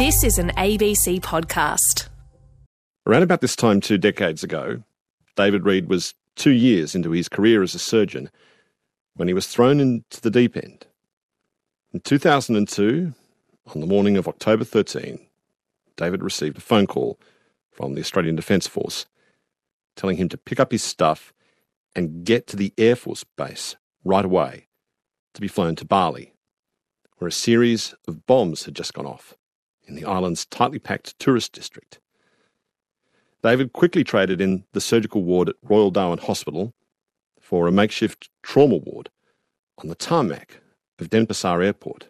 This is an ABC podcast. Around about this time, two decades ago, David Read was two years into his career as a surgeon when he was thrown into the deep end. In 2002, on the morning of October 13, David received a phone call from the Australian Defence Force telling him to pick up his stuff and get to the Air Force base right away to be flown to Bali, where a series of bombs had just gone off in the island's tightly packed tourist district. David quickly traded in the surgical ward at Royal Darwin Hospital for a makeshift trauma ward on the tarmac of Denpasar Airport.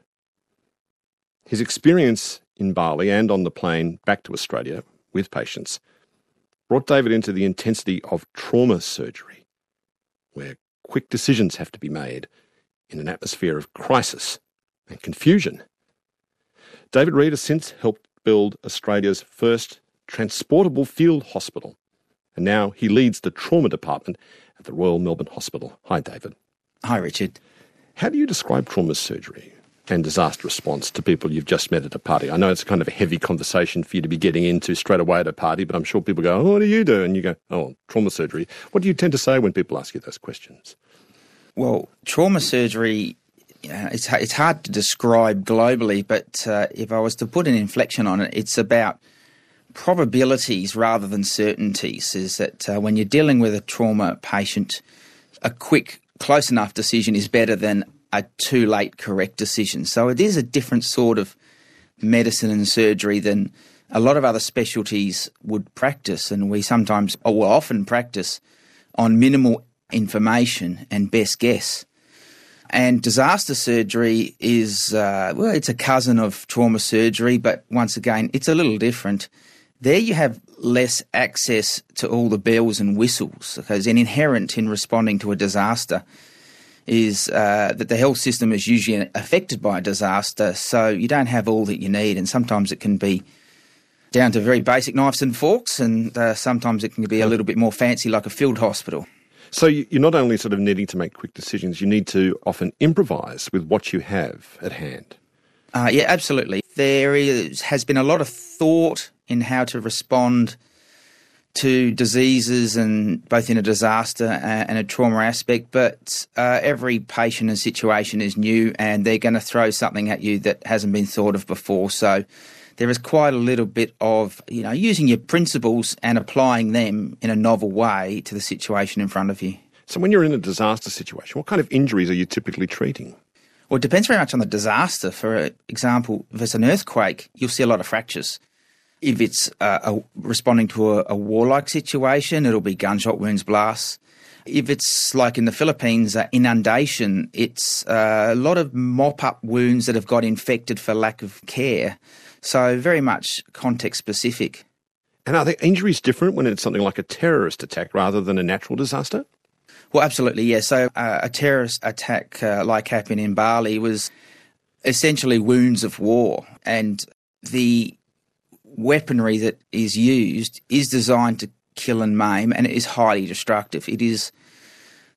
His experience in Bali and on the plane back to Australia with patients brought David into the intensity of trauma surgery, where quick decisions have to be made in an atmosphere of crisis and confusion. David Read has since helped build Australia's first transportable field hospital, and now he leads the trauma department at the Royal Melbourne Hospital. Hi, David. Hi, Richard. How do you describe trauma surgery and disaster response to people you've just met at a party? I know it's kind of a heavy conversation for you to be getting into straight away at a party, but I'm sure people go, oh, What do you do? And you go, Oh, trauma surgery. What do you tend to say when people ask you those questions? Well, trauma surgery, it's, it's hard to describe globally, but uh, if I was to put an inflection on it, it's about probabilities rather than certainties. Is that uh, when you're dealing with a trauma patient, a quick, close enough decision is better than a too late correct decision. So it is a different sort of medicine and surgery than a lot of other specialties would practice, and we sometimes, or often practice, on minimal information and best guess. And disaster surgery is, uh, well, it's a cousin of trauma surgery, but once again, it's a little different. There you have less access to all the bells and whistles because an inherent in responding to a disaster is uh, that the health system is usually affected by a disaster, so you don't have all that you need, and sometimes it can be down to very basic knives and forks, and uh, sometimes it can be a little bit more fancy, like a field hospital. So you're not only sort of needing to make quick decisions, you need to often improvise with what you have at hand. Uh, yeah, absolutely. There is, has been a lot of thought in how to respond to diseases and both in a disaster and a trauma aspect, but uh, every patient and situation is new and they're going to throw something at you that hasn't been thought of before. So there is quite a little bit of, you know, using your principles and applying them in a novel way to the situation in front of you. So when you're in a disaster situation, what kind of injuries are you typically treating? Well, it depends very much on the disaster. For example, if it's an earthquake, you'll see a lot of fractures. If it's uh, a, responding to a, a warlike situation, it'll be gunshot wounds, blasts. If it's like in the Philippines, uh, inundation, it's uh, a lot of mop up wounds that have got infected for lack of care. So, very much context specific. And are the injuries different when it's something like a terrorist attack rather than a natural disaster? Well, absolutely, yeah. So, uh, a terrorist attack uh, like happened in Bali was essentially wounds of war. And the weaponry that is used is designed to kill and maim, and it is highly destructive. It is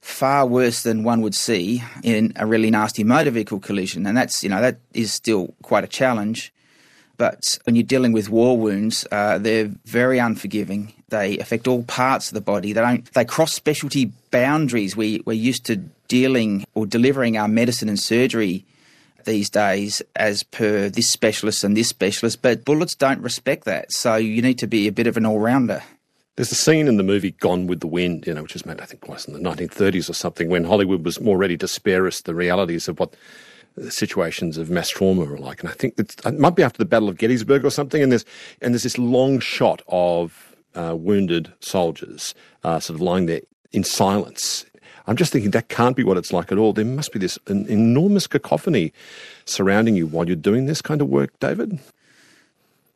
far worse than one would see in a really nasty motor vehicle collision, and that's you know that is still quite a challenge. But when you're dealing with war wounds, uh, they're very unforgiving. They affect all parts of the body. They don't. They cross specialty boundaries. We we're used to dealing or delivering our medicine and surgery these days as per this specialist and this specialist, but bullets don't respect that. So you need to be a bit of an all rounder. There's a scene in the movie Gone with the Wind, you know, which was made, I think, was in the 1930s or something, when Hollywood was more ready to spare us the realities of what situations of mass trauma are like. And I think it might be after the Battle of Gettysburg or something. And there's and there's this long shot of uh, wounded soldiers uh, sort of lying there in silence. I'm just thinking that can't be what it's like at all. There must be this an enormous cacophony surrounding you while you're doing this kind of work, David.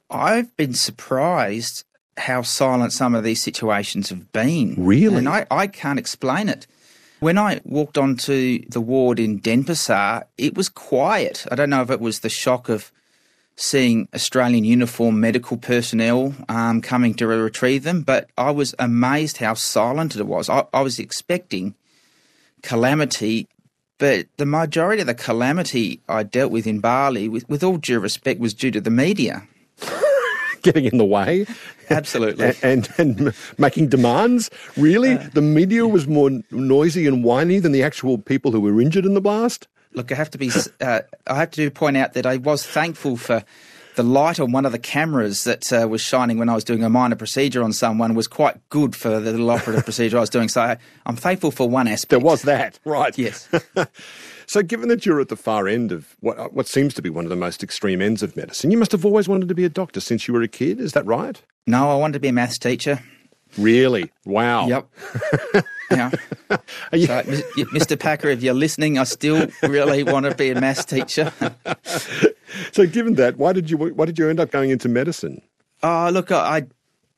I've been surprised how silent some of these situations have been. Really? And I, I can't explain it. When I walked onto the ward in Denpasar, it was quiet. I don't know if it was the shock of seeing Australian uniform medical personnel um, coming to retrieve them, but I was amazed how silent it was. I, I was expecting calamity, but the majority of the calamity I dealt with in Bali, with, with all due respect, was due to the media. getting in the way. Absolutely. and, and, and making demands. Really? Uh, the media was more noisy and whiny than the actual people who were injured in the blast? Look, I have to be. Uh, I have to point out that I was thankful for the light on one of the cameras that uh, was shining when I was doing a minor procedure on someone was quite good for the little operative procedure I was doing. So I, am thankful for one aspect. There was that, right? Yes. so, given that you're at the far end of what, uh, what seems to be one of the most extreme ends of medicine, you must have always wanted to be a doctor since you were a kid. Is that right? No, I wanted to be a maths teacher. Really? Wow. Yep. yeah. You... So, Mr. Packer, if you're listening, I still really want to be a maths teacher. so, given that, why did you why did you end up going into medicine? Oh, look, I,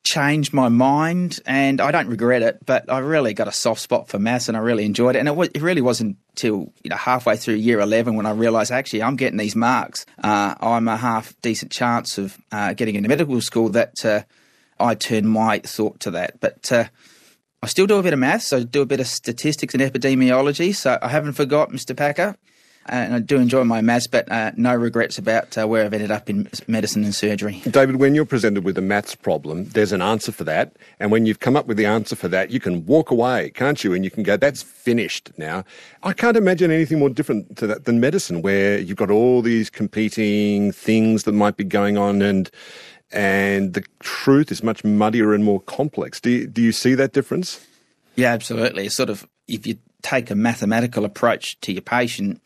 changed my mind, and I don't regret it. But I really got a soft spot for maths, and I really enjoyed it. And it, was, it really wasn't until you know halfway through year eleven when I realised actually I'm getting these marks. Uh, I'm a half decent chance of uh, getting into medical school. That uh, I turned my thought to that. But uh, I still do a bit of maths. I do a bit of statistics and epidemiology. So I haven't forgot, Mr. Packer. And I do enjoy my maths, but uh, no regrets about uh, where I've ended up in medicine and surgery. David, when you're presented with a maths problem, there's an answer for that. And when you've come up with the answer for that, you can walk away, can't you? And you can go, that's finished now. I can't imagine anything more different to that than medicine, where you've got all these competing things that might be going on and and the truth is much muddier and more complex. Do you, do you see that difference? Yeah, absolutely. It's sort of if you take a mathematical approach to your patient,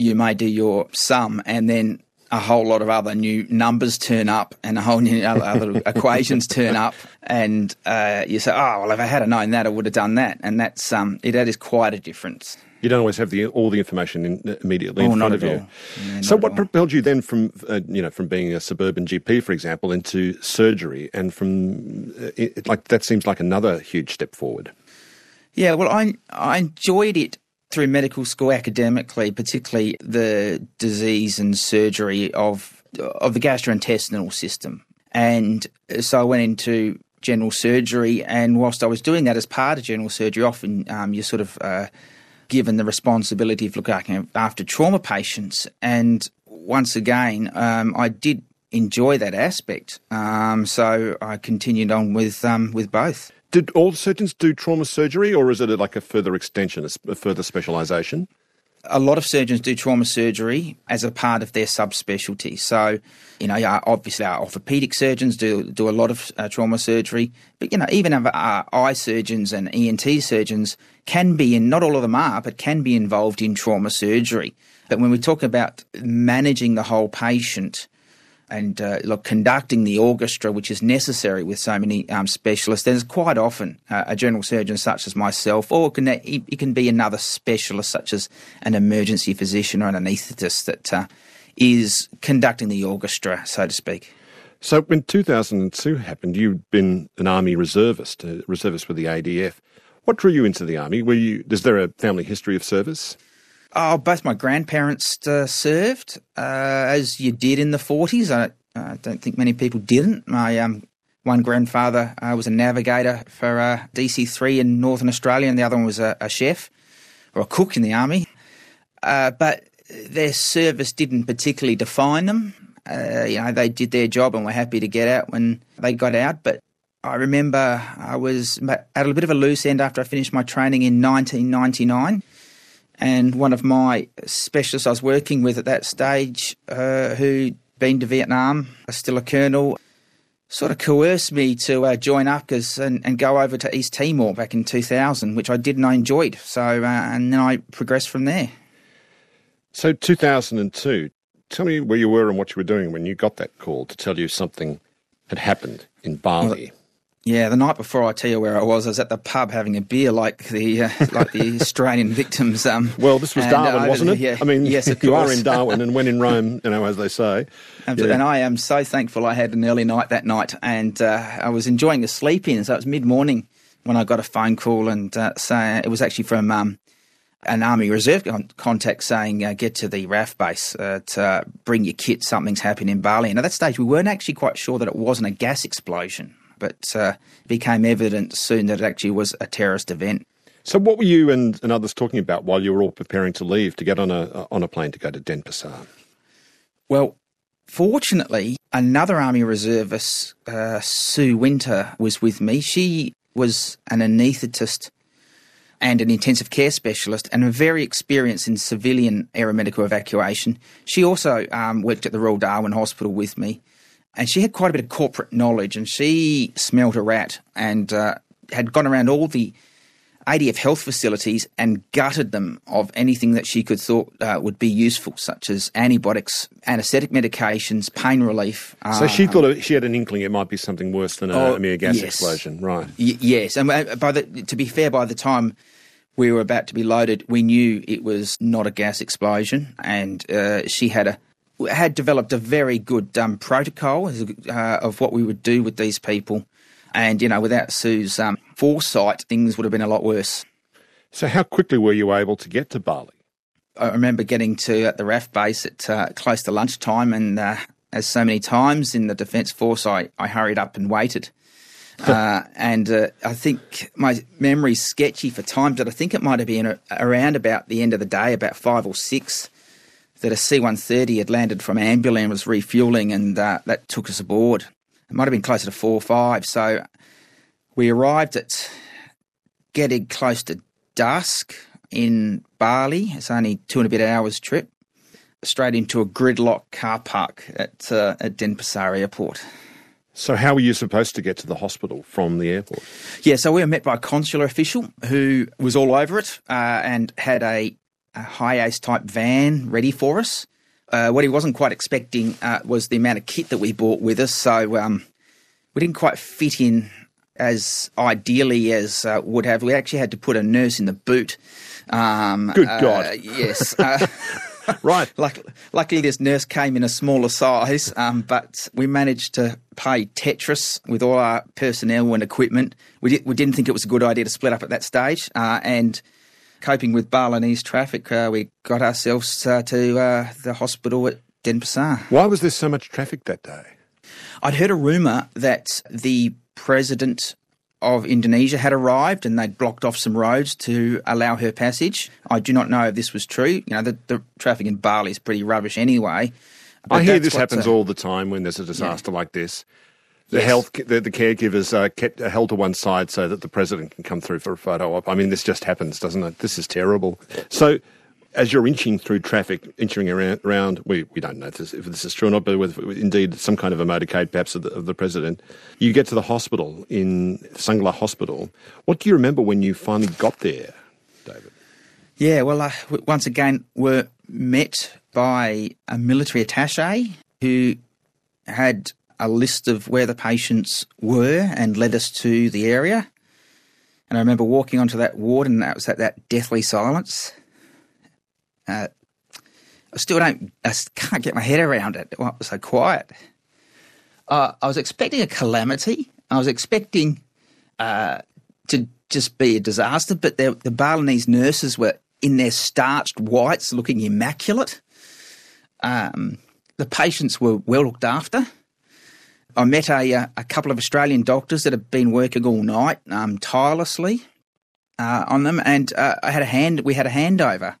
you may do your sum and then a whole lot of other new numbers turn up and a whole new other equations turn up and uh, you say, oh, well, if I had known that, I would have done that. And that's um, it, that is quite a difference. You don't always have the all the information in, immediately oh, in front of you. Yeah, so, what propelled you then from uh, you know from being a suburban GP, for example, into surgery, and from uh, it, like that seems like another huge step forward. Yeah, well, I I enjoyed it through medical school academically, particularly the disease and surgery of of the gastrointestinal system, and so I went into general surgery. And whilst I was doing that as part of general surgery, often um, you sort of uh, given the responsibility of looking after trauma patients. And once again, um, I did enjoy that aspect. Um, so I continued on with um, with both. Did all surgeons do trauma surgery, or is it like a further extension, a further specialisation? a lot of surgeons do trauma surgery as a part of their subspecialty. So, you know, obviously our orthopedic surgeons do do a lot of uh, trauma surgery, but you know, even our, our eye surgeons and ENT surgeons can be, and not all of them are, but can be involved in trauma surgery. But when we talk about managing the whole patient, and uh, look, conducting the orchestra, which is necessary with so many um, specialists. There's quite often uh, a general surgeon such as myself, or it can, it can be another specialist such as an emergency physician or an anaesthetist that uh, is conducting the orchestra, so to speak. So when 2002 happened, you'd been an army reservist, a reservist with the ADF. What drew you into the army? Were you? Is there a family history of service? Oh, both my grandparents uh, served, uh, as you did in the 40s. I, don't think many people didn't. My um, one grandfather uh, was a navigator for uh, DC3 in Northern Australia, and the other one was a, a chef or a cook in the army. Uh, but their service didn't particularly define them. You know, they did their job and were happy to get out when they got out. But I remember I was at a bit of a loose end after I finished my training in 1999 and one of my specialists I was working with at that stage, uh, who'd been to Vietnam, still a colonel, sort of coerced me to uh, join UPCAS and, and, go over to East Timor back in 2000, which I did and I enjoyed. So, uh, and then I progressed from there. So, 2002, tell me where you were and what you were doing when you got that call to tell you something had happened in Bali. Well, yeah, the night before, I tell you where I was. I was at the pub having a beer, like the uh, like the Australian victims. Um, well, this was and, Darwin, uh, wasn't it? Yeah, I mean, yes, you are in Darwin, and when in Rome, you know, as they say. Yeah. And I am so thankful I had an early night that night, and uh, I was enjoying a sleep in. So it was mid morning when I got a phone call, and uh, it was actually from um, an Army Reserve contact saying, uh, get to the RAAF base uh, to bring your kit, something's happening in Bali. And at that stage, we weren't actually quite sure that it wasn't a gas explosion but uh, became evident soon that it actually was a terrorist event. So, what were you and, and others talking about while you were all preparing to leave to get on a on a plane to go to Denpasar? Well, fortunately, another Army reservist, uh, Sue Winter, was with me. She was an anaesthetist and an intensive care specialist and very experienced in civilian aeromedical evacuation. She also um, worked at the Royal Darwin Hospital with me. And she had quite a bit of corporate knowledge, and she smelt a rat and uh, had gone around all the ADF health facilities and gutted them of anything that she could thought uh, would be useful, such as antibiotics, anaesthetic medications, pain relief. So she um, thought she had an inkling it might be something worse than a, oh, gas yes. explosion, right? Y- yes, and uh, by the, to be fair, by the time we were about to be loaded, we knew it was not a gas explosion, and uh, she had a had developed a very good um, protocol uh, of what we would do with these people and, you know, without Sue's um, foresight, things would have been a lot worse. So, how quickly were you able to get to Bali? I remember getting to at the RAAF base at uh, close to lunchtime, and uh, as so many times in the Defence Force, I, I hurried up and waited. uh, and uh, I think my memory's sketchy for times, but I think it might have been around about the end of the day, about five or six, that a C 130 had landed from Ambulan and was refueling, and uh, that took us aboard. It might have been closer to four or five. So we arrived at getting close to dusk in Bali. It's only two and a bit hours trip. Straight into a gridlock car park at uh, at Denpasar Airport. So, how were you supposed to get to the hospital from the airport? Yeah, so we were met by a consular official who was all over it uh, and had a, a HiAce type van ready for us. Uh, what he wasn't quite expecting uh, was the amount of kit that we brought with us. So um, we didn't quite fit in as ideally as uh, would have. We actually had to put a nurse in the boot. Um, Good uh, God. yes. Uh, right. Luckily, luckily, this nurse came in a smaller size, um, but we managed to play Tetris with all our personnel and equipment. We, did, we didn't think it was a good idea to split up at that stage. Uh, and coping with Balinese traffic, uh, we got ourselves uh, to uh, the hospital at Denpasar. Why was there so much traffic that day? I'd heard a rumour that the president of Indonesia had arrived and they'd blocked off some roads to allow her passage. I do not know if this was true. You know, the, the traffic in Bali is pretty rubbish anyway. I hear this happens all the time when there's a disaster yeah. like this. The yes. health, the, the caregivers are kept, held to one side so that the president can come through for a photo op. I mean, this just happens, doesn't it? This is terrible. So, as you're inching through traffic, inching around, around we, we don't know if this, if this, is true or not, but with indeed some kind of a motorcade perhaps of the, of the, president, you get to the hospital in Sanglah Hospital. What do you remember when you finally got there, David? Yeah, well, uh, once again, we're met by a military attache who had a list of where the patients were and led us to the area. And I remember walking onto that ward, and that was at that deathly silence. Uh, I still don't, I can't get my head around it. It was so quiet. Uh, I was expecting a calamity. I was expecting uh, to just be a disaster, but the, the Balinese nurses were in their starched whites, looking immaculate. Um, the patients were well looked after. I met a, uh, a couple of Australian doctors that have been working all night um, tirelessly uh, on them, and uh, I had a hand. We had a handover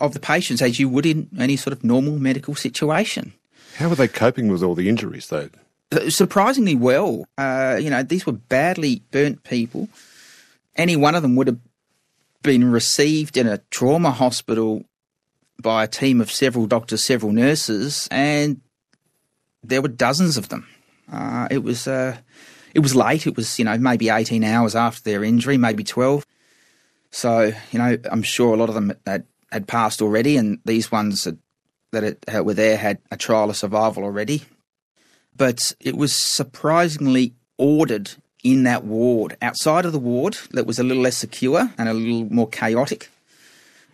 of the patients as you would in any sort of normal medical situation. How were they coping with all the injuries, though? Uh, surprisingly well. Uh, you know, these were badly burnt people. Any one of them would have been received in a trauma hospital by a team of several doctors, several nurses, and there were dozens of them. Uh, it was uh, it was late. It was you know maybe eighteen hours after their injury, maybe twelve. So you know I'm sure a lot of them had, had passed already, and these ones had, that were there had a trial of survival already. But it was surprisingly ordered in that ward. Outside of the ward, that was a little less secure and a little more chaotic.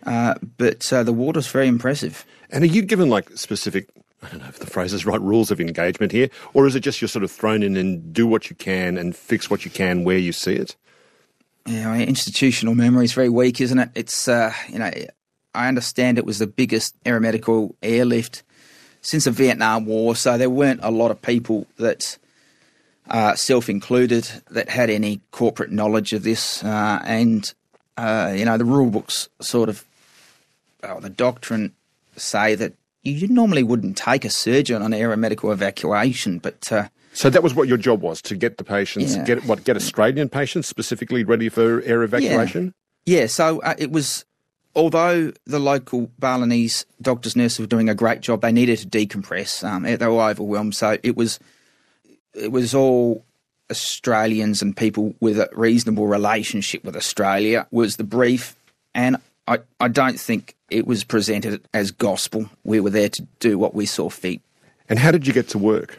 Uh, but uh, the ward was very impressive. And are you given like specific I don't know if the phrase is right, rules of engagement here, or is it just you're sort of thrown in and do what you can and fix what you can where you see it? Yeah, institutional memory is very weak, isn't it? It's, uh, you know, I understand it was the biggest aeromedical airlift since the Vietnam War, so there weren't a lot of people that, uh, self included, that had any corporate knowledge of this. Uh, and, uh, you know, the rule books sort of, the doctrine say that you normally wouldn't take a surgeon on aeromedical evacuation, but uh, So that was what your job was to get the patients, Yeah. get what, get Australian patients specifically ready for air evacuation. Yeah, so uh, it was. Although the local Balinese doctors nurses were doing a great job, they needed to decompress. Um, they were overwhelmed, so it was it was all Australians and people with a reasonable relationship with Australia was the brief, and I, I don't think it was presented as gospel. We were there to do what we saw fit. And how did you get to work?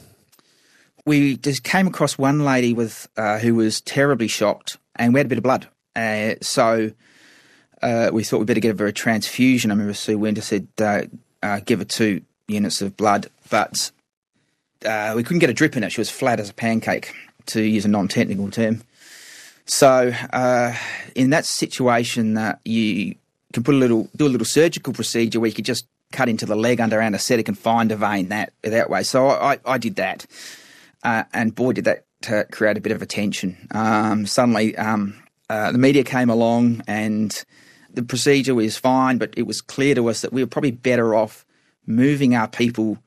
we just came across one lady with uh, who was terribly shocked, and we had a bit of blood. Uh, so uh, we thought we'd better give her a transfusion. I remember Sue Winter said, uh, uh, "Give her two units of blood," but uh, we couldn't get a drip in it. She was flat as a pancake, to use a non-technical term. So uh, in that situation, you can put a little do a little surgical procedure where you could just cut into the leg under anaesthetic and find a vein that that way. So I, I did that, uh, and boy, did that uh, create a bit of attention. Um, suddenly, um, uh, the media came along, and the procedure was fine, but it was clear to us that we were probably better off moving our people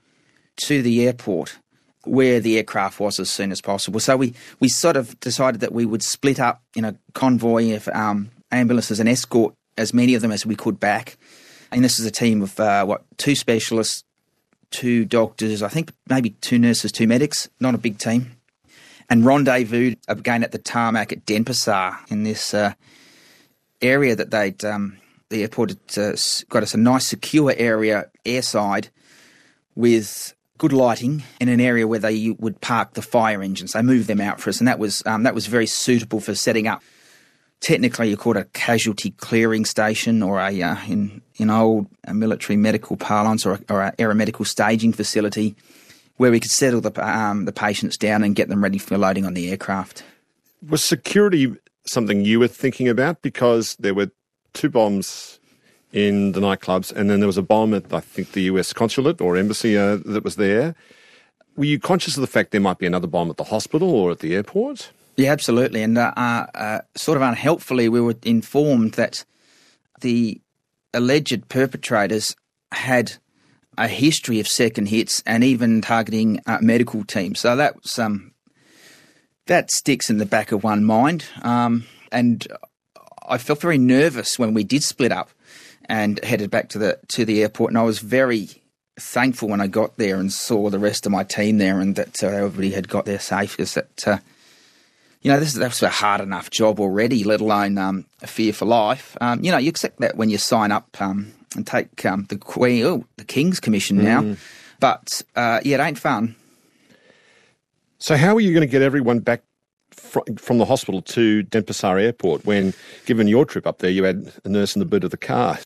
to the airport where the aircraft was as soon as possible. So we, we sort of decided that we would split up in a convoy of um, ambulances and escort as many of them as we could back. And this is a team of uh, what two specialists, two doctors, I think maybe two nurses, two medics. Not a big team. And rendezvous again at the tarmac at Denpasar in this uh, area that they'd um, the airport had uh, got us a nice secure area airside with good lighting in an area where they would park the fire engines. They moved them out for us, and that was um, that was very suitable for setting up. Technically, you call it a casualty clearing station, or a uh, in in old uh, military medical parlance, or a, or aeromedical staging facility, where we could settle the um, the patients down and get them ready for loading on the aircraft. Was security something you were thinking about? Because there were two bombs in the nightclubs, and then there was a bomb at, I think, the US consulate or embassy uh, that was there. Were you conscious of the fact there might be another bomb at the hospital or at the airport? Yeah, absolutely. And uh, uh, uh, sort of unhelpfully, we were informed that the alleged perpetrators had a history of second hits and even targeting uh, medical teams. So that um, that sticks in the back of one mind. Um, and I felt very nervous when we did split up and headed back to the to the airport. And I was very thankful when I got there and saw the rest of my team there, and that uh, everybody had got there safe. Is that uh, you know this is that's a hard enough job already, let alone um, a fear for life. Um, you know, you accept that when you sign up um, and take um, the Queen, oh, the King's Commission now. But uh, yeah, it ain't fun. So, how are you going to get everyone back fr- from the hospital to Denpasar Airport when, given your trip up there, you had a nurse in the boot of the car?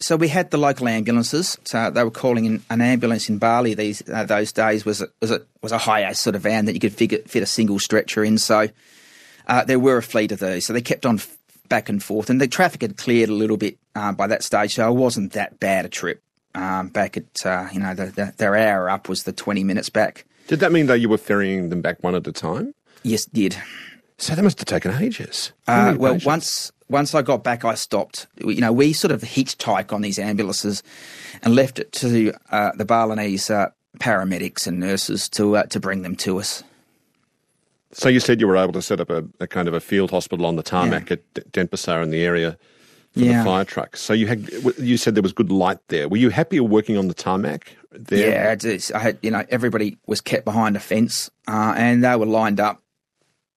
So we had the local ambulances. So they were calling in an ambulance in Bali these uh, those days was a, was a was a high sort of van that you could figure, fit a single stretcher in. So uh, there were a fleet of those. So they kept on f- back and forth, and the traffic had cleared a little bit uh, by that stage. So it wasn't that bad a trip. Um, back at uh, you know the, the, their hour up was the twenty minutes back. Did that mean, though, you were ferrying them back one at a time? Yes, did. So that must have taken ages. Uh, well, patients? once once I got back, I stopped. You know, we sort of hitchhike on these ambulances and left it to uh, the Balinese uh, paramedics and nurses to uh, to bring them to us. So you said you were able to set up a, a kind of a field hospital on the tarmac at D- Denpasar in the area for Yeah. the fire trucks. So you had you said there was good light there. Were you happy working on the tarmac there? Yeah, it's, it's, I had you know everybody was kept behind a fence uh, and they were lined up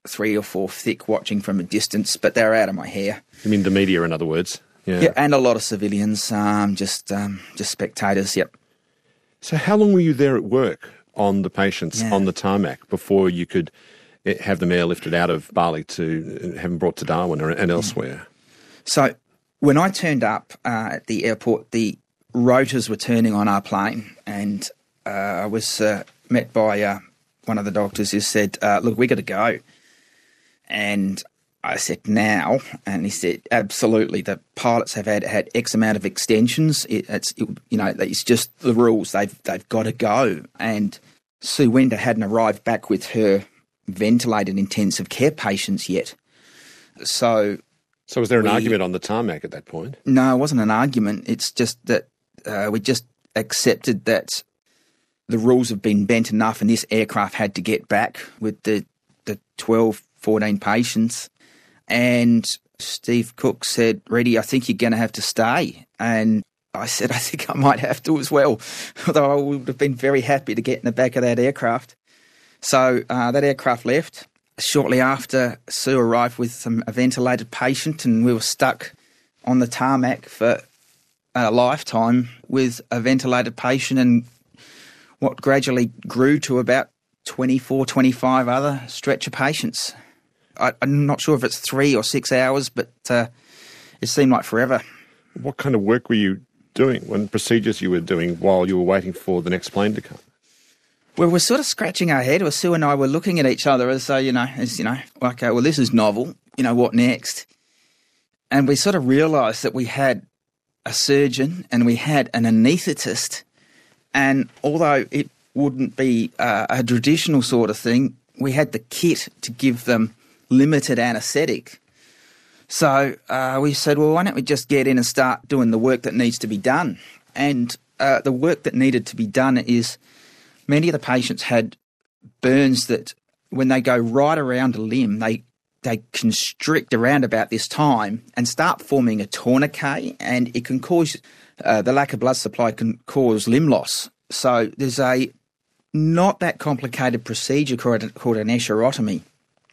three or four thick, watching from a distance, but they were out of my hair. I mean the media, in other words. Yeah. Yeah, and a lot of civilians, um, just um, just spectators. Yep. So how long were you there at work on the patients Yeah. on the tarmac before you could have them airlifted out of Bali to eh, have them brought to Darwin or, and elsewhere? So when I turned up uh, at the airport, the rotors were turning on our plane, and uh, I was uh, met by uh, one of the doctors who said, uh, "Look, we got to go." And I said, "Now?" And he said, "Absolutely. The pilots have had had X amount of extensions. It, it's it, you know it's just the rules. They've they've got to go." And Sue Winter hadn't arrived back with her ventilated intensive care patients yet. So So was there an We- argument on the tarmac at that point? no, it wasn't an argument. It's just that uh, we just accepted that the rules have been bent enough and this aircraft had to get back with the, the 12, 14 patients. And Steve Cook said, Reedy, I think you're going to have to stay. And I said, I think I might have to as well, although I would have been very happy to get in the back of that aircraft. So uh, that aircraft left. Shortly after, Sue arrived with some, a ventilated patient, and we were stuck on the tarmac for a lifetime with a ventilated patient and what gradually grew to about 24, 25 other stretcher patients. I, am not sure if it's three or six hours, but uh, it seemed like forever. What kind of work were you doing? What procedures you were doing while you were waiting for the next plane to come? Well, we're sort of scratching our head. Well, Sue and I were looking at each other as though, you know, as you know, like, well, this is novel. You know, what next? And we sort of realised that we had a surgeon and we had an anaesthetist. And although it wouldn't be uh, a traditional sort of thing, we had the kit to give them limited anaesthetic. So uh, we said, well, why don't we just get in and start doing the work that needs to be done? And uh, the work that needed to be done is many of the patients had burns that when they go right around a limb, they they constrict around about this time and start forming a tourniquet, and it can cause uh, the lack of blood supply can cause limb loss. So there's a not that complicated procedure called, called an escharotomy,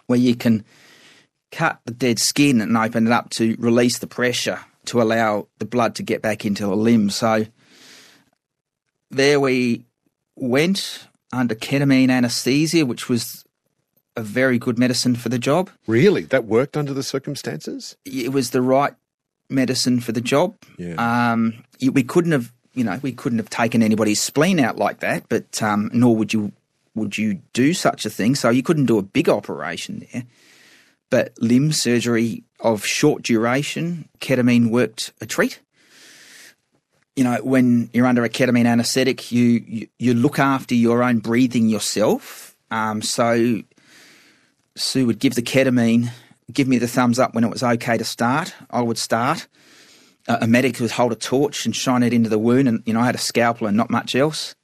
where you can cut the dead skin and open it up to release the pressure to allow the blood to get back into the limb. So there we went under ketamine anesthesia, which was a very good medicine for the job. Really? That worked under the circumstances? It was the right medicine for the job. Yeah. Um, we couldn't have, you know, we couldn't have taken anybody's spleen out like that, but um, nor would you would you do such a thing. So you couldn't do a big operation there. But limb surgery of short duration, ketamine worked a treat. You know, when you're under a ketamine anesthetic, you you, you look after your own breathing yourself. Um, so Sue would give the ketamine, give me the thumbs up when it was okay to start. I would start. A medic would hold a torch and shine it into the wound, and you know I had a scalpel and not much else.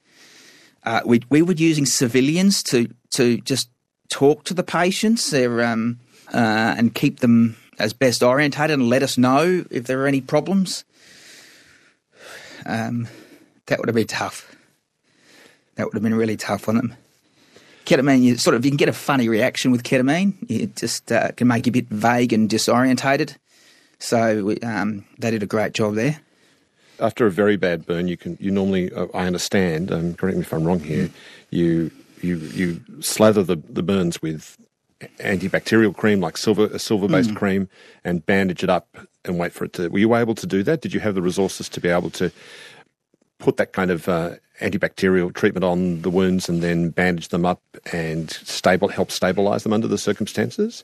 Uh, we we were using civilians to to just talk to the patients um, uh, and keep them as best orientated and let us know if there are any problems. Um, that would have been tough. That would have been really tough on them ketamine, you sort of you can get a funny reaction with ketamine. It just uh, can make you a bit vague and disorientated. So we, um, they did a great job there. After a very bad burn, you can you normally uh, I understand. Um, correct me if I'm wrong here. You you you slather the, the burns with antibacterial cream like silver a silver based mm. cream and bandage it up and wait for it to. Were you able to do that? Did you have the resources to be able to put that kind of uh, antibacterial treatment on the wounds and then bandage them up and stable help stabilize them under the circumstances?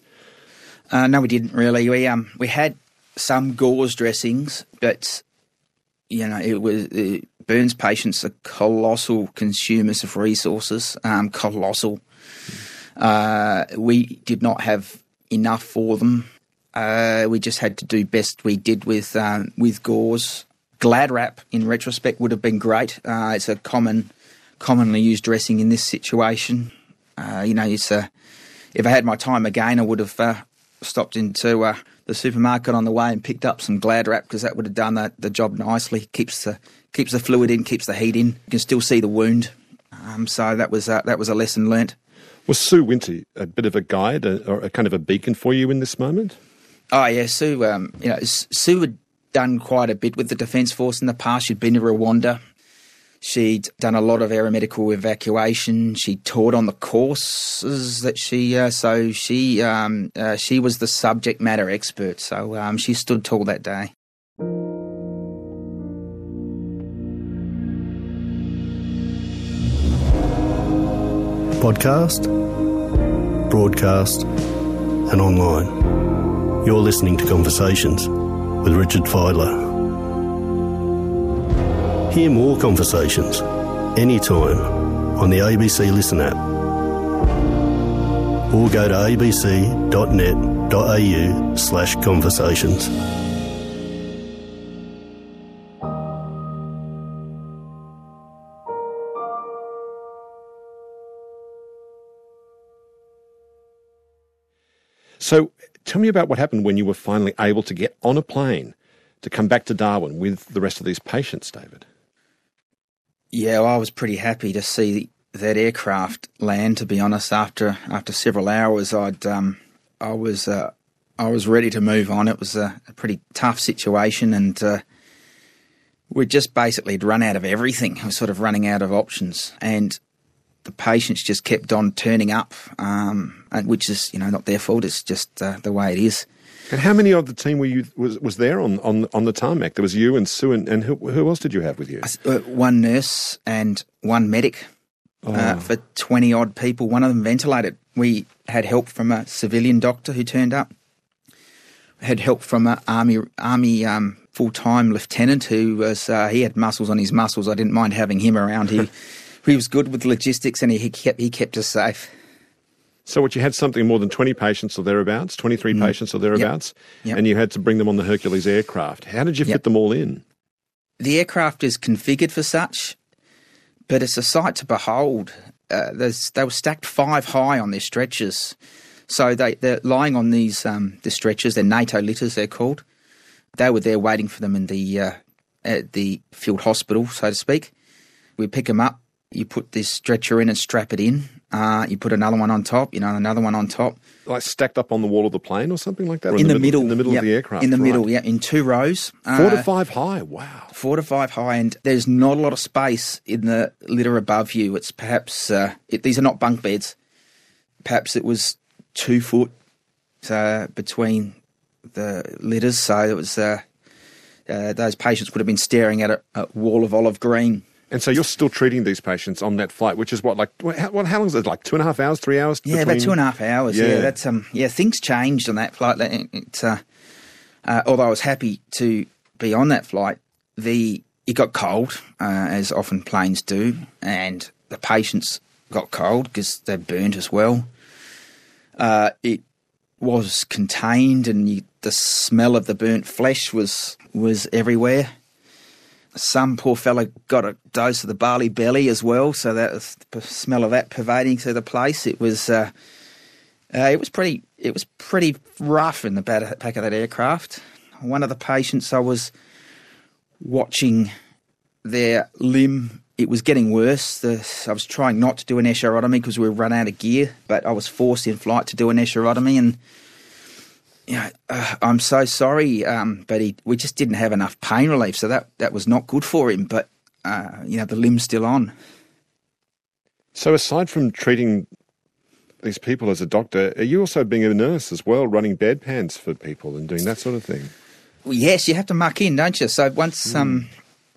Uh, no, we didn't really. We um we had some gauze dressings, but you know it was uh, burns patients are colossal consumers of resources. Um, colossal. Uh, we did not have enough for them. Uh, we just had to do best we did with um, with gauze Glad wrap, in retrospect, would have been great. Uh, it's a common, commonly used dressing in this situation. Uh, you know, it's a, if I had my time again, I would have uh, stopped into uh, the supermarket on the way and picked up some Glad wrap because that would have done the, the job nicely. keeps the keeps the fluid in, keeps the heat in. You can still see the wound. Um, so that was that was a lesson learnt. Was Sue Winter a bit of a guide or a kind of a beacon for you in this moment? Oh yeah, Sue. Um, you know, Sue would done quite a bit with the Defence Force in the past. She'd been to Rwanda. She'd done a lot of aeromedical evacuation. She taught on the courses that she, uh, so she um, uh, she was the subject matter expert. So um, she stood tall that day. Podcast, broadcast, and online. You're listening to Conversations with Richard Fidler. Hear more conversations anytime on the ABC Listen app or go to abc.net.au slash conversations. So tell me about what happened when you were finally able to get on a plane to come back to Darwin with the rest of these patients, David. Yeah, well, I was pretty happy to see that aircraft land. To be honest, after after several hours, I'd um, I was uh, I was ready to move on. It was a, a pretty tough situation, and uh, we just basically run out of everything. We were sort of running out of options, and the patients just kept on turning up, um, which is you know not their fault. It's just uh, the way it is. And how many of the team were you was was there on on, on the tarmac? There was you and Sue, and, and who, who else did you have with you? Uh, one nurse and one medic uh, oh. uh, for twenty odd people. One of them ventilated. We had help from a civilian doctor who turned up. Had help from an army army um, full time lieutenant who was uh, he had muscles on his muscles. I didn't mind having him around. He he was good with logistics and he, kept he kept us safe. So, what you had something more than 20 patients or thereabouts, 23 mm. patients or thereabouts, yep. Yep. and you had to bring them on the Hercules aircraft. How did you yep. fit them all in? The aircraft is configured for such, but it's a sight to behold. Uh, they were stacked five high on their stretchers. So they, they're lying on these um, the stretchers, they're NATO litters, they're called. They were there waiting for them in the, uh, at the field hospital, so to speak. We pick them up, you put this stretcher in and strap it in, uh, you put another one on top, you know, another one on top. Like stacked up on the wall of the plane or something like that? In, in, the, middle, In the middle yep. of the aircraft? In the right. middle, yeah, in two rows. Four uh, to five high, wow. Four to five high, and there's not a lot of space in the litter above you. It's perhaps, uh, it, these are not bunk beds. Perhaps it was two foot uh, between the litters, so it was, uh, uh, those patients would have been staring at a, a wall of olive green and so you're still treating these patients on that flight, which is what, like, how, what, how long is it? Like two and a half hours, three hours? Yeah, between... about two and a half hours. Yeah. yeah, that's um, yeah, things changed on that flight. It, uh, uh, although I was happy to be on that flight, the it got cold, uh, as often planes do, and the patients got cold because they burned as well. Uh, it was contained, and you, the smell of the burnt flesh was was everywhere some poor fellow got a dose of the Bali belly as well, so that was the smell of that pervading through the place. It was uh, uh, it was pretty it was pretty rough in the back of that aircraft. One of the patients I was watching their limb. It was getting worse. The, I was trying not to do an escharotomy because we were run out of gear, but I was forced in flight to do an escharotomy, and you know, uh, I'm so sorry, um, but he, we just didn't have enough pain relief, so that that was not good for him. But uh, you know, the limb's still on. So, aside from treating these people as a doctor, are you also being a nurse as well, running bedpans for people and doing that sort of thing? Well, yes, you have to muck in, don't you? So once mm. um,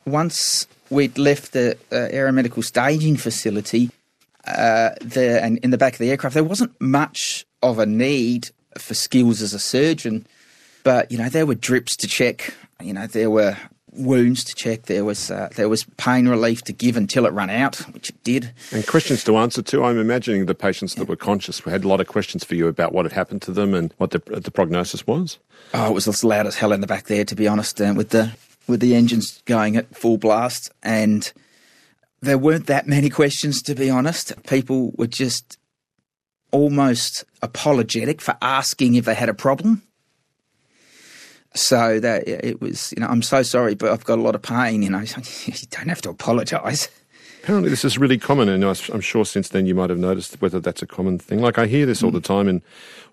once we'd left the uh, aeromedical staging facility, uh, the and in the back of the aircraft, there wasn't much of a need for skills as a surgeon. But you know, there were drips to check. You know, there were wounds to check. There was uh, there was pain relief to give until it ran out, which it did. And questions to answer too. I'm imagining the patients that were conscious had a lot of questions for you about what had happened to them and what the, the prognosis was. Oh, it was as loud as hell in the back there, to be honest, uh, with the with the engines going at full blast, and there weren't that many questions, to be honest. People were just almost apologetic for asking if they had a problem. So that it was, you know, I'm so sorry, but I've got a lot of pain. You know, you don't have to apologise. Apparently, this is really common, and I'm sure since then you might have noticed whether that's a common thing. Like I hear this all the mm. time, and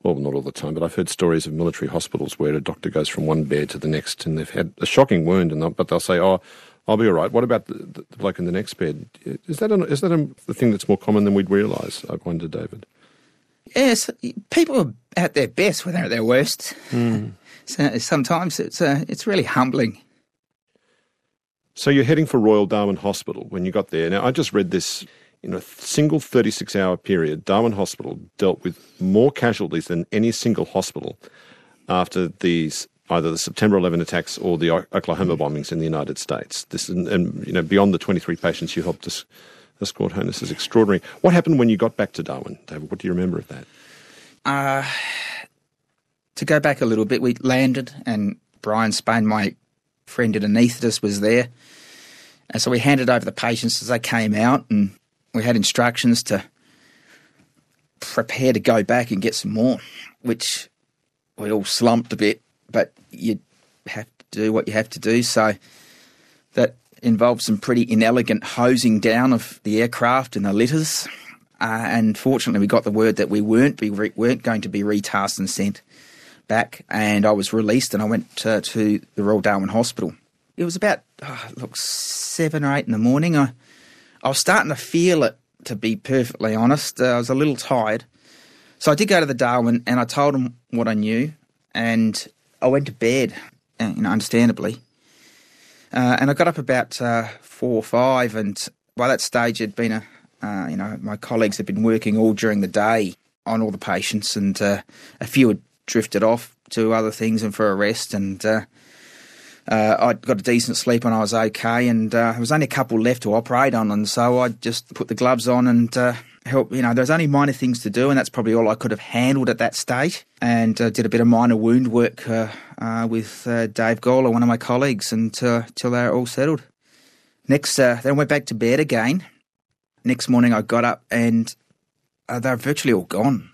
well, not all the time, but I've heard stories of military hospitals where a doctor goes from one bed to the next, and they've had a shocking wound, and they'll, but they'll say, "Oh, I'll be all right." What about the, the bloke in the next bed? Is that a, is that a, the thing that's more common than we'd realise? I wonder, David. Yes, people are at their best when they're at their worst. Mm. So sometimes it's uh, it's really humbling. So you're heading for Royal Darwin Hospital when you got there. Now I just read this in a single 36 hour period. Darwin Hospital dealt with more casualties than any single hospital after these either the September 11 attacks or the Oklahoma bombings in the United States. This and, and you know beyond the 23 patients you helped us escort home. This is extraordinary. What happened when you got back to Darwin, David? What do you remember of that? Uh, to go back a little bit, we landed and Brian Spain, my friend at anaesthetist, was there. And so we handed over the patients as they came out and we had instructions to prepare to go back and get some more, which we all slumped a bit, but you have to do what you have to do. So that involved some pretty inelegant hosing down of the aircraft and the litters. Uh, and fortunately, we got the word that we weren't be re- weren't going to be retasked and sent back. And I was released, and I went to, to the Royal Darwin Hospital. It was about oh, look seven or eight in the morning. I I was starting to feel it. To be perfectly honest, uh, I was a little tired, so I did go to the Darwin, and I told them what I knew, and I went to bed. uh, You know, understandably, uh, and I got up about uh, four or five, and by that stage, it'd been a, uh, you know, my colleagues had been working all during the day on all the patients, and uh, a few had drifted off to other things and for a rest, and uh, uh, I got a decent sleep and I was okay, and there was only a couple left to operate on, and so I just put the gloves on and help. You know, there's only minor things to do, and that's probably all I could have handled at that stage. And uh, did a bit of minor wound work uh, uh, with uh, Dave Gawler, one of my colleagues, until till they were all settled. Next, uh, then went back to bed again. Next morning, I got up and uh, they're virtually all gone.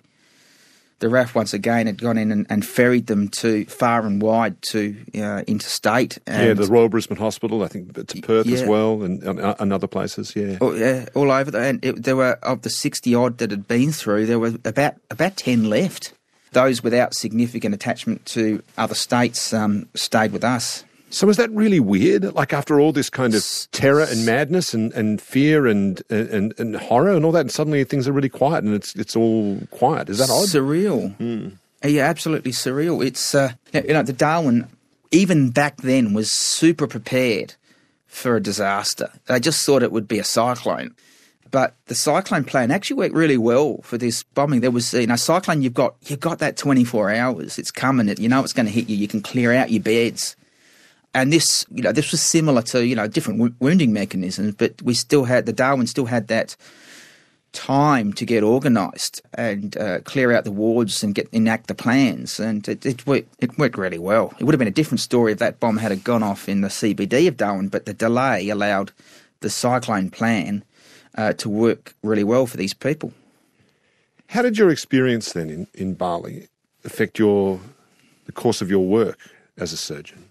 The RAAF once again had gone in and, and ferried them to far and wide to uh, interstate. And yeah, the Royal Brisbane Hospital, I think to Perth as well, and, and, and other places. Yeah. Oh, yeah, all over. The, and it, there were of the sixty odd that had been through, there were about about ten left. Those without significant attachment to other states um, stayed with us. So is that really weird? Like after all this kind of terror and madness and, and fear and, and and horror and all that, and suddenly things are really quiet and it's it's all quiet. Is that odd? Surreal. Yeah, absolutely surreal. It's uh, you know the Darwin even back then was super prepared for a disaster. They just thought it would be a cyclone. But the cyclone plan actually worked really well for this bombing. There was, you know, cyclone. You've got you've got that twenty four hours. It's coming. You know it's going to hit you. You can clear out your beds. And this, you know, this was similar to you know different wo- wounding mechanisms, but we still had the Darwin still had that time to get organised and uh, clear out the wards and get enact the plans, and it, it worked. It worked really well. It would have been a different story if that bomb had gone off in the CBD of Darwin, but the delay allowed the cyclone plan uh, to work really well for these people. How did your experience then in, in Bali affect your the course of your work as a surgeon?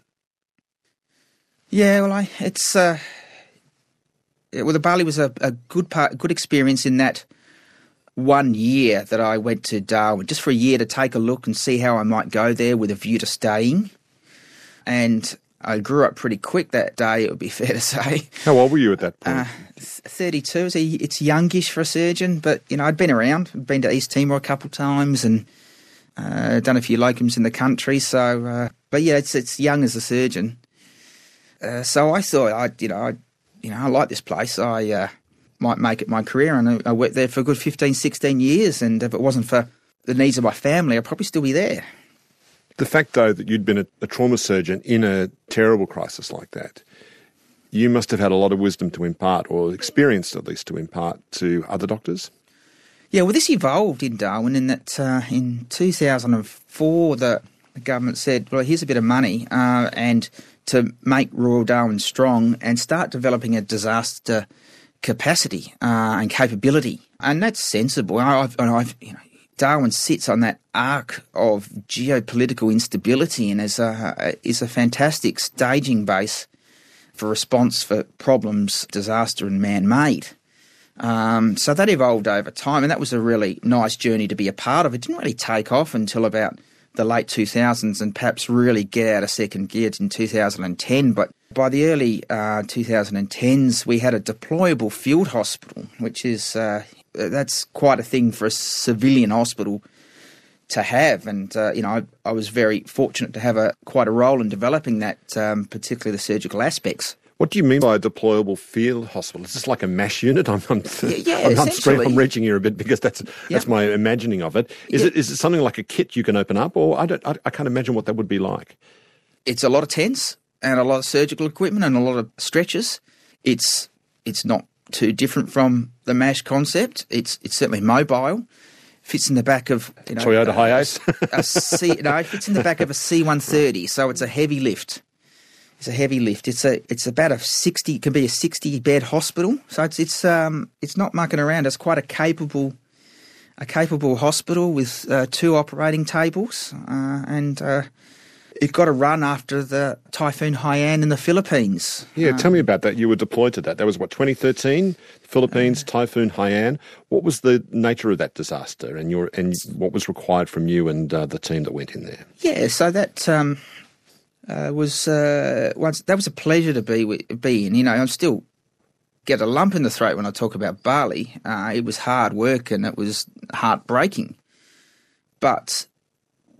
Yeah, well, I it's uh, well, the Bali was a, a good part, good experience in that one year that I went to Darwin, just for a year to take a look and see how I might go there with a view to staying. And I grew up pretty quick that day. It would be fair to say. How old were you at that point? Uh, Thirty-two. It's, a, it's youngish for a surgeon, but you know I'd been around. I'd been to East Timor a couple of times and uh, done a few locums in the country. So, uh, but yeah, it's it's young as a surgeon. Uh, so I thought I, you know, I, you know, I like this place. I uh, might make it my career, and I, I worked there for a good 15, 16 years. And if it wasn't for the needs of my family, I'd probably still be there. the fact, though, that you'd been a, a trauma surgeon in a terrible crisis like that, you must have had a lot of wisdom to impart, or experience at least to impart to other doctors. Yeah, well, this evolved in Darwin in that uh, in 2004, the, the government said, well, here's a bit of money uh, and to make Royal Darwin strong and start developing a disaster capacity uh, and capability. And that's sensible. I've, and I've, you know, Darwin sits on that arc of geopolitical instability and is a, is a fantastic staging base for response for problems, disaster, and man made. Um, so that evolved over time, and that was a really nice journey to be a part of. It didn't really take off until about the late 2000s and perhaps really get out of second gear in 2010. But by the early uh, 2010s, we had a deployable field hospital, which is uh, that's quite a thing for a civilian hospital to have. And uh, you know, I, I, was very fortunate to have a quite a role in developing that, um, particularly the surgical aspects. What do you mean by a deployable field hospital? Is this like a mash unit? I'm, I'm, yeah, yeah, I'm, I'm. I'm reaching here a bit because that's that's my imagining of it. Is Yeah. it is it something like a kit you can open up, or I don't I, I can't imagine what that would be like. it's a lot of tents and a lot of surgical equipment and a lot of stretchers. It's it's not too different from the MASH concept. It's it's certainly mobile. Fits in the back of you know, Toyota Hiace? a C, no, it fits in the back of a C130, so it's a heavy lift. It's a heavy lift. It's a it's about a sixty. It can be a sixty bed hospital. So it's it's um it's not mucking around. It's quite a capable a capable hospital with uh, two operating tables, uh, and uh, it got a run after the Typhoon Haiyan in the Philippines. Yeah, tell me about that. You were deployed to that. That was what 2013, Philippines Typhoon Haiyan. What was the nature of that disaster, and your and what was required from you and uh, the team that went in there? Yeah, so that um, uh, was uh, once that was a pleasure to be be in. You know, I'm still get a lump in the throat when I talk about Bali. Uh, it was hard work and it was heartbreaking, but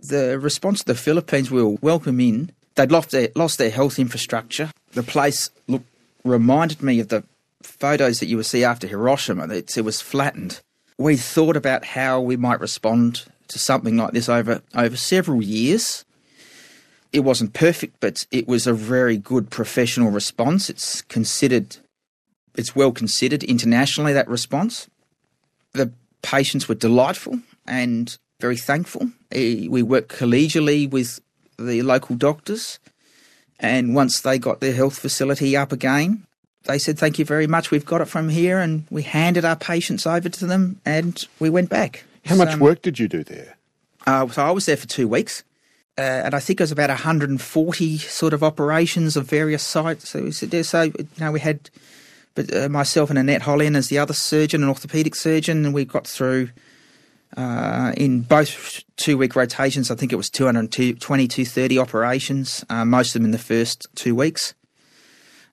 the response to the Philippines, we were welcome in. They'd lost their, lost their health infrastructure. The place looked, reminded me of the photos that you would see after Hiroshima. It, it was flattened. We thought about how we might respond to something like this over, over several years. It wasn't perfect, but it was a very good professional response. It's considered, it's well considered internationally, that response. The patients were delightful and very thankful. We worked collegially with the local doctors, and once they got their health facility up again, they said, Thank you very much, we've got it from here, and we handed our patients over to them, and we went back. How much work did you do there? Uh, so I was there for two weeks. Uh, and I think it was about 140 sort of operations of various sites. So, so you know, we had but uh, myself and Annette Hollian as the other surgeon, an orthopaedic surgeon, and we got through uh, in both two week rotations, I think it was 220, 230 operations, uh, most of them in the first two weeks.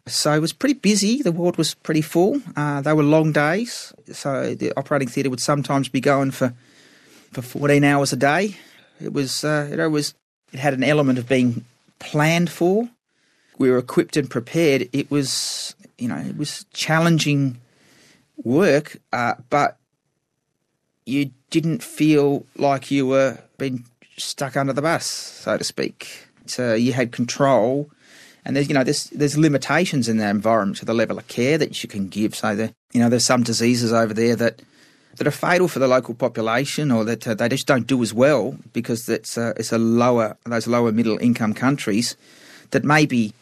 So it was pretty busy. The ward was pretty full. Uh, they were long days. So the operating theatre would sometimes be going for, for 14 hours a day. It was, uh, you know, it was, it had an element of being planned for. We were equipped and prepared. It was, you know, it was challenging work, uh, but you didn't feel like you were being stuck under the bus, so to speak. So you had control, and there's you know there's there's limitations in that environment to the level of care that you can give. So that you know there's some diseases over there that that are fatal for the local population, or that uh, they just don't do as well because it's uh, it's a lower those lower middle income countries that maybe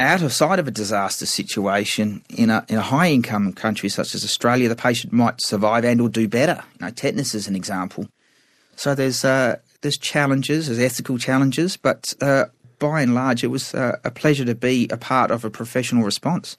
out of sight of a disaster situation in a, in a high income country such as Australia, the patient might survive and or do better. You know, tetanus is an example. So there's uh, there's challenges, there's ethical challenges, but uh, by and large, it was uh, a pleasure to be a part of a professional response.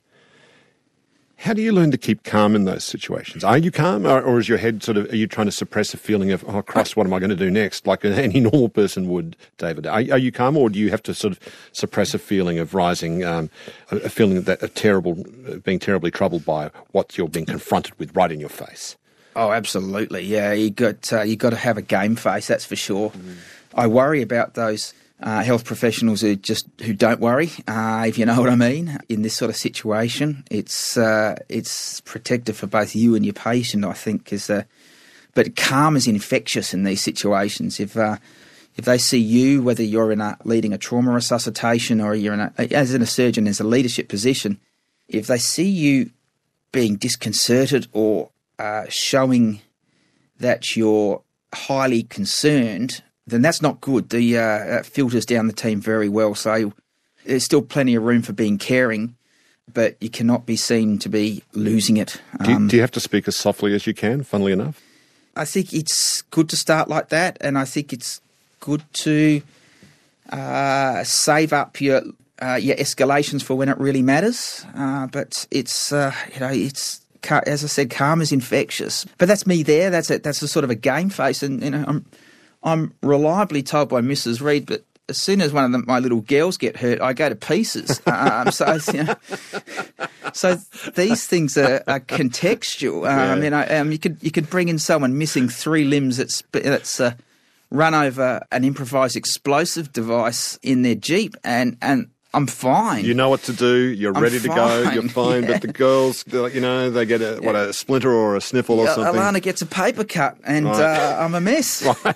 How do you learn to keep calm in those situations? Are you calm, or, or is your head sort of? Are you trying to suppress a feeling of, oh Christ, what am I going to do next? Like any normal person would, David. Are, are you calm, or do you have to sort of suppress a feeling of rising, um, a, feeling that a terrible, being terribly troubled by what you're being confronted with right in your face? Oh, absolutely. Yeah, you got uh, you got to have a game face. That's for sure. Mm. I worry about those uh, health professionals who just who don't worry, uh, if you know what I mean. In this sort of situation, it's uh, it's protective for both you and your patient. I think is, uh, but calm is infectious in these situations. If uh, if they see you, whether you're in a leading a trauma resuscitation or you're in a as in a surgeon as a leadership position, if they see you being disconcerted or uh, showing that you're highly concerned then that's not good. The uh, filters down the team very well. So there's still plenty of room for being caring, but you cannot be seen to be losing it. Um, do, you, do you have to speak as softly as you can? Funnily enough, I think it's good to start like that, and I think it's good to uh, save up your uh, your escalations for when it really matters. Uh, but it's uh, you know it's as I said, calm is infectious. But that's me there. That's a, that's a sort of a game face, and you know I'm I'm reliably told by Mrs. Read, but as soon as one of the, my little girls get hurt, I go to pieces. um, so, you know, so these things are, are contextual. Um, yeah. You know, um, you could you could bring in someone missing three limbs that's that's uh, run over an improvised explosive device in their jeep, and and I'm fine. You know what to do. You're I'm ready to fine. go. You're fine. Yeah. But the girls, you know, they get a what a splinter or a sniffle or something. Alana gets a paper cut, and right. uh, I'm a mess. Right.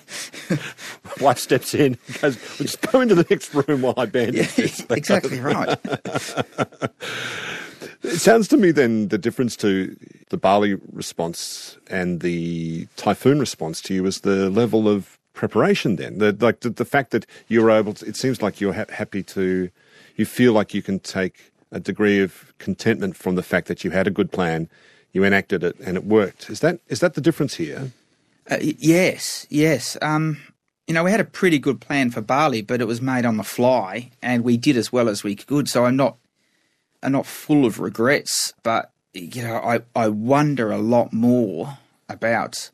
Wife steps in, goes, well, "Just go into the next room while I bandage yeah, this." exactly right. It sounds to me then the difference to the Bali response and the typhoon response to you is the level of preparation. Then, the, like the, the fact that you were able to. It seems like you're ha- happy to you feel like you can take a degree of contentment from the fact that you had a good plan, you enacted it, and it worked. Is that is that the difference here? Uh, yes, yes. Um, you know, we had a pretty good plan for Bali, but it was made on the fly, and we did as well as we could. So I'm not, I'm not full of regrets, but you know, I I wonder a lot more about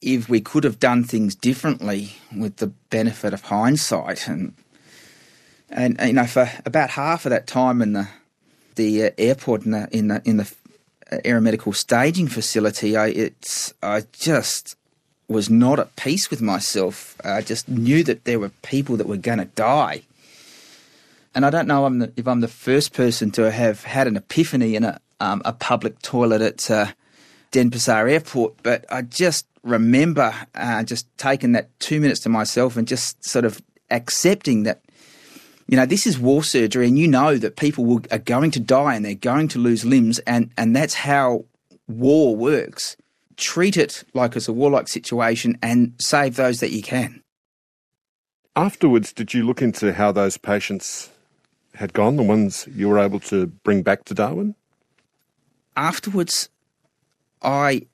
if we could have done things differently with the benefit of hindsight, and and you know, for about half of that time in the the uh, airport in the in the in the aeromedical staging facility, I it's I just was not at peace with myself. I just knew that there were people that were going to die, and I don't know I'm the, if I'm the first person to have had an epiphany in a um, a public toilet at uh, Denpasar Airport, but I just remember uh, just taking that two minutes to myself and just sort of accepting that you know, this is war surgery, and you know that people will, are going to die and they're going to lose limbs, and, and that's how war works. Treat it like it's a warlike situation and save those that you can. Afterwards, did you look into how those patients had gone, the ones you were able to bring back to Darwin? Afterwards, I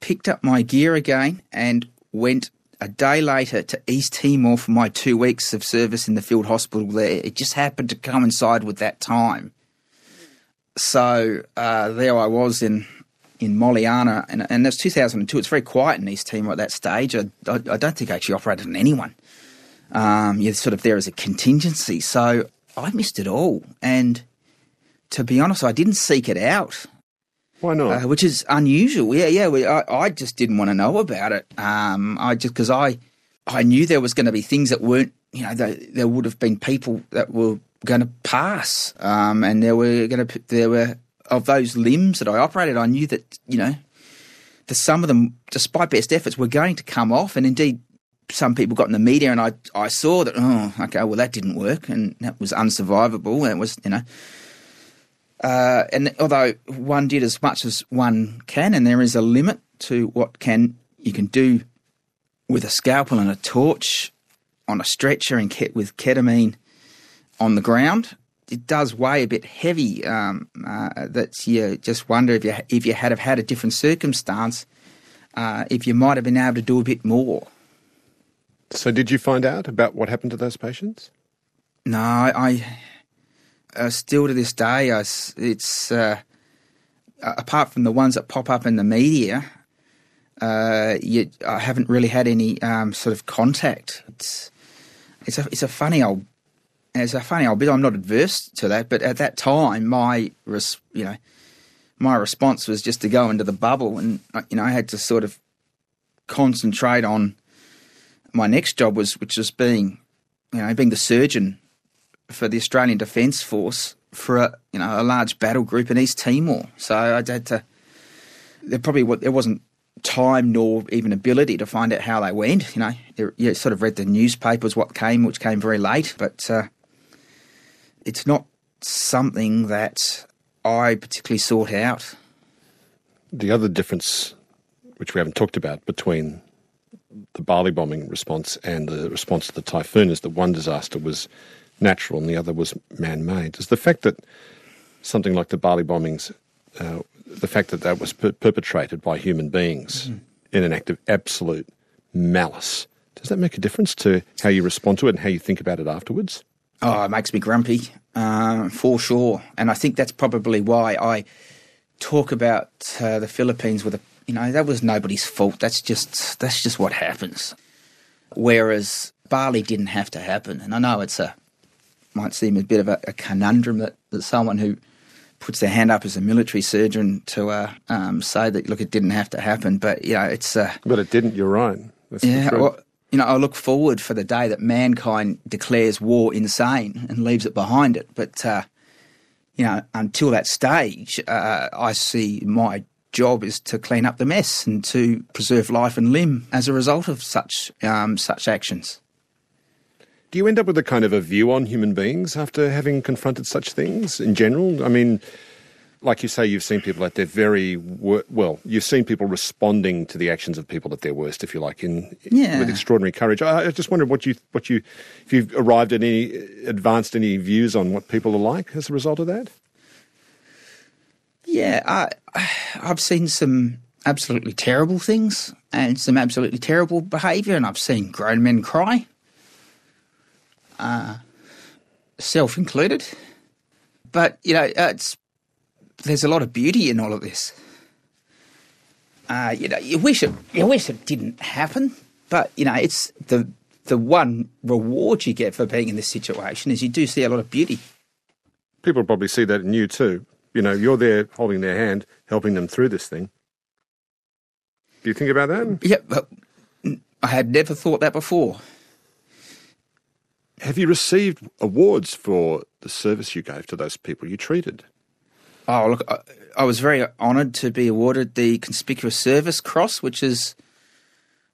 picked up my gear again and went a day later to East Timor for my two weeks of service in the field hospital there. It just happened to coincide with that time. So uh, there I was in in Maliana, and, and that's 2002. It's very quiet in East Timor at that stage. I, I, I don't think I actually operated on anyone. Um, you're sort of there as a contingency. So I missed it all. And to be honest, I didn't seek it out. Why not? Uh, which is unusual. Yeah, yeah. We, I, I just didn't want to know about it. Um, I just because I, I knew there was going to be things that weren't. You know, there, there would have been people that were going to pass, um, and there were going to there were of those limbs that I operated. I knew that you know, that some of them, despite best efforts, were going to come off, and indeed. Some people got in the media, and I I saw that. Oh, okay, well that didn't work, and that was unsurvivable. That was you know, uh, and although one did as much as one can, and there is a limit to what can you can do with a scalpel and a torch on a stretcher and ke- with ketamine on the ground, it does weigh a bit heavy. Um, uh, that you just wonder if you if you had have had a different circumstance, uh, if you might have been able to do a bit more. So, did you find out about what happened to those patients? No, I uh, still to this day, I, it's uh, apart from the ones that pop up in the media, uh, you, I haven't really had any um, sort of contact. It's it's a it's a funny old it's a funny old bit. I'm not adverse to that, but at that time, my res, you know my response was just to go into the bubble, and uh, you know I had to sort of concentrate on my next job was which was being you know being the surgeon for the Australian Defence Force for a you know a large battle group in East Timor. So I had to. There probably there wasn't time nor even ability to find out how they went. You know, you sort of read the newspapers what came, which came very late, but uh, it's not something that I particularly sought out. The other difference, which we haven't talked about, between the Bali bombing response and the response to the typhoon is that one disaster was natural and the other was man made. Is the fact that something like the Bali bombings, uh, the fact that that was per- perpetrated by human beings mm-hmm. in an act of absolute malice, does that make a difference to how you respond to it and how you think about it afterwards? Oh, it makes me grumpy, uh, for sure. And I think that's probably why I talk about uh, the Philippines with a, you know, that was nobody's fault. That's just that's just what happens. Whereas Bali didn't have to happen, and I know it's a might seem a bit of a, a conundrum that, that someone who puts their hand up as a military surgeon to uh, um, say that look, it didn't have to happen, but you know, it's. Uh, but it didn't. You're right. That's yeah. Well, you know, I look forward for the day that mankind declares war insane and leaves it behind it. But uh, you know, until that stage, uh, I see my job is to clean up the mess and to preserve life and limb as a result of such um, such actions. Do you end up with a kind of a view on human beings after having confronted such things in general? I mean, like you say, you've seen people at their very wor- well. You've seen people responding to the actions of people at their worst, if you like, in yeah. with extraordinary courage. I, I just wondered what you what you if you've arrived at any advanced any views on what people are like as a result of that. Yeah, I I've seen some absolutely terrible things and some absolutely terrible behaviour, and I've seen grown men cry, uh, self included. But you know, it's there's a lot of beauty in all of this. Uh, you know, you wish it, you wish it didn't happen, but you know, it's the the one reward you get for being in this situation is you do see a lot of beauty. People probably see that in you too. You know, you're there holding their hand, helping them through this thing. Do you think about that? Yeah, but I had never thought that before. Have you received awards for the service you gave to those people you treated? Oh, look, I, I was very honoured to be awarded the Conspicuous Service Cross, which is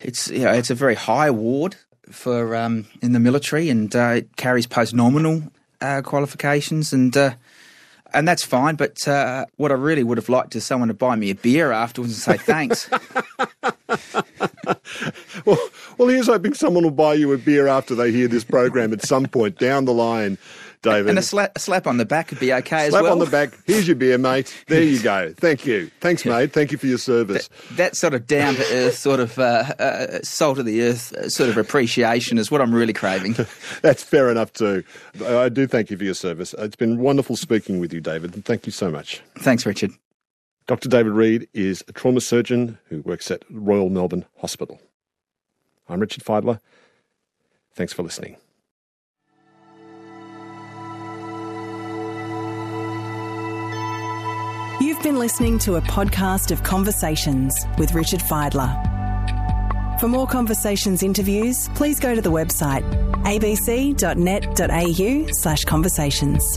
it's you know, it's a very high award for um, in the military, and uh, it carries post nominal uh, qualifications, and uh, and that's fine. But uh, what I really would have liked is someone to buy me a beer afterwards and say thanks. well, well, here's hoping someone will buy you a beer after they hear this program at some point down the line. David. And a slap, a slap on the back would be okay slap as well. Slap on the back. Here's your beer, mate. There you go. Thank you. Thanks, mate. Thank you for your service. That, that sort of down to earth, sort of uh, uh, salt of the earth, uh, sort of appreciation is what I'm really craving. That's fair enough too. I do thank you for your service. It's been wonderful speaking with you, David. And thank you so much. Thanks, Richard. Dr. David Read is a trauma surgeon who works at Royal Melbourne Hospital. I'm Richard Fidler. Thanks for listening. You've been listening to a podcast of Conversations with Richard Fidler. For more Conversations interviews, please go to the website abc.net.au slash conversations.